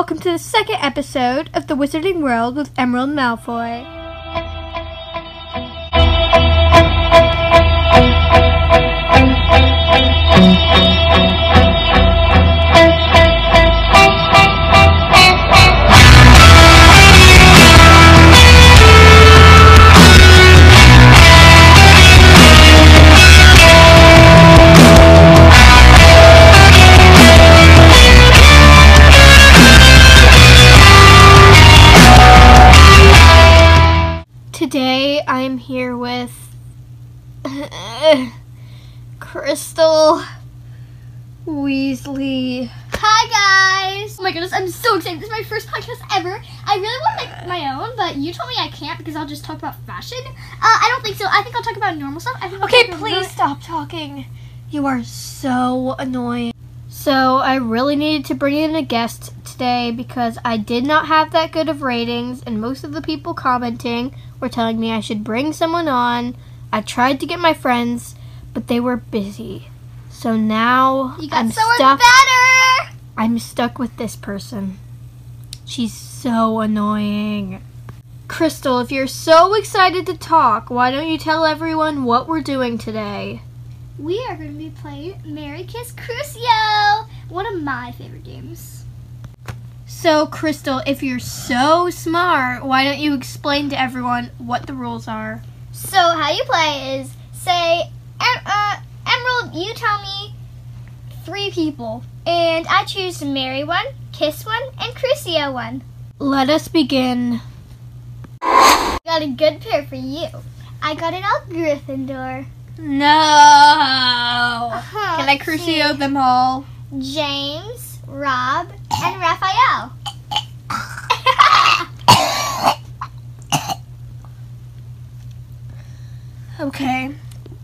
welcome to the second episode of The Wizarding World with Emerald Malfoy. Today I am here with Crystal Weasley. Hi guys! Oh my goodness, I'm so excited. This is my first podcast ever. I really want to make my own, but you told me I can't because I'll just talk about fashion. Uh, I don't think so. I think I'll talk about normal stuff. I think Okay, please stop talking. You are so annoying. So, I really needed to bring in a guest today because I did not have that good of ratings, and most of the people commenting were telling me I should bring someone on. I tried to get my friends, but they were busy. So now You got I'm someone stuck. better! I'm stuck with this person. She's so annoying. Crystal, if you're so excited to talk, why don't you tell everyone what we're doing today? We are going to be playing Marry Kiss Crucio, one of my favorite games. So, Crystal, if you're so smart, why don't you explain to everyone what the rules are? So, how you play is say, uh, Emerald, you tell me three people, and I choose to marry one, kiss one, and Crucio one. Let us begin. Got a good pair for you. I got it all Gryffindor. No! Uh-huh, Can I Crucio them all? James, Rob, and Raphael. Okay,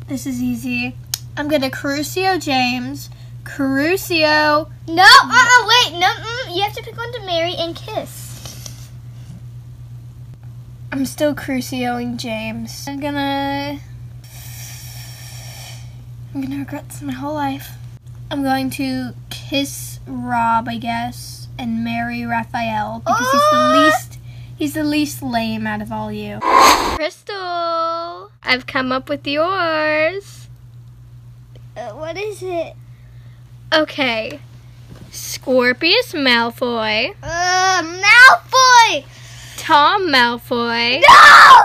this is easy. I'm gonna Crucio James, Crucio. no, uh-uh, wait, no, mm, you have to pick one to marry and kiss. I'm still Crucioing James. I'm gonna. I'm gonna regret this my whole life. I'm going to kiss Rob, I guess, and marry Raphael because he's the least. He's the least lame out of all you. Crystal, I've come up with yours. Uh, what is it? Okay. Scorpius Malfoy, Uh, Malfoy! Tom Malfoy, No!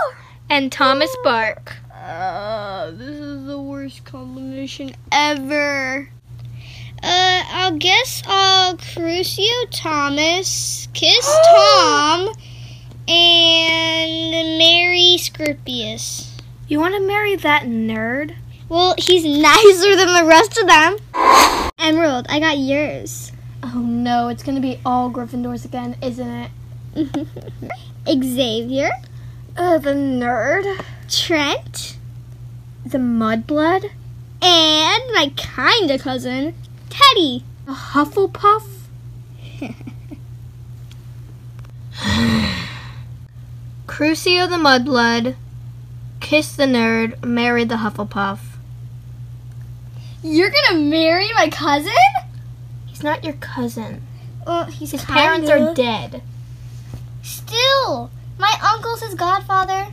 and Thomas Bark. Uh, this is the worst combination ever. Uh, I'll guess I'll Crucio Thomas, kiss Tom, and marry Scorpius. You want to marry that nerd? Well, he's nicer than the rest of them. Emerald, I got yours. Oh no, it's gonna be all Gryffindors again, isn't it? Xavier, Uh, the nerd? Trent, The mudblood? and my kinda cousin, Teddy. A Hufflepuff? Crucio the mudblood, kiss the nerd, marry the Hufflepuff. You're gonna marry my cousin? He's not your cousin. Well, he's His parents kinda. are dead. Still, my uncle's his godfather.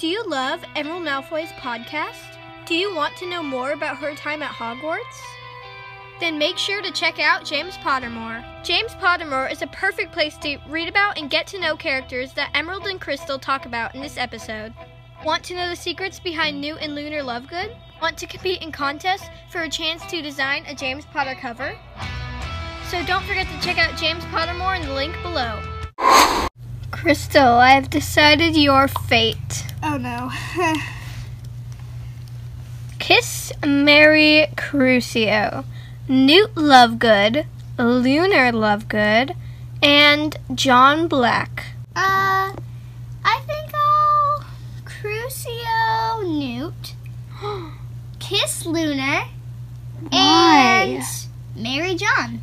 Do you love Emerald Malfoy's podcast? Do you want to know more about her time at Hogwarts? Then make sure to check out James Pottermore. James Pottermore is a perfect place to read about and get to know characters that Emerald and Crystal talk about in this episode. Want to know the secrets behind Newt and Lunar Lovegood? Want to compete in contests for a chance to design a James Potter cover? So don't forget to check out James Pottermore in the link below. Crystal, I have decided your fate. Oh no. Kiss Marry Crucio, Newt Lovegood, Lunar Lovegood, and John Black. uh, I think I'll Crucio Newt, kiss Lunar, Why? and marry John.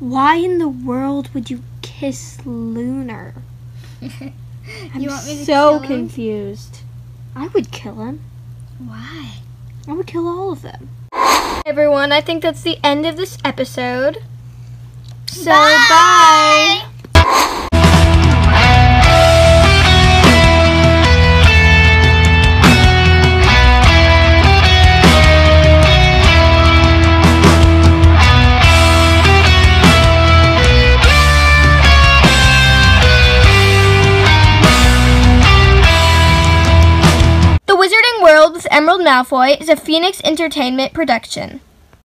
Why in the world would you kiss Lunar? I'm you want me to so confused. I would kill him. Why? I would kill all of them. Everyone, I think that's the end of this episode. So, bye. The Emerald Malfoy is a Phoenix Entertainment production.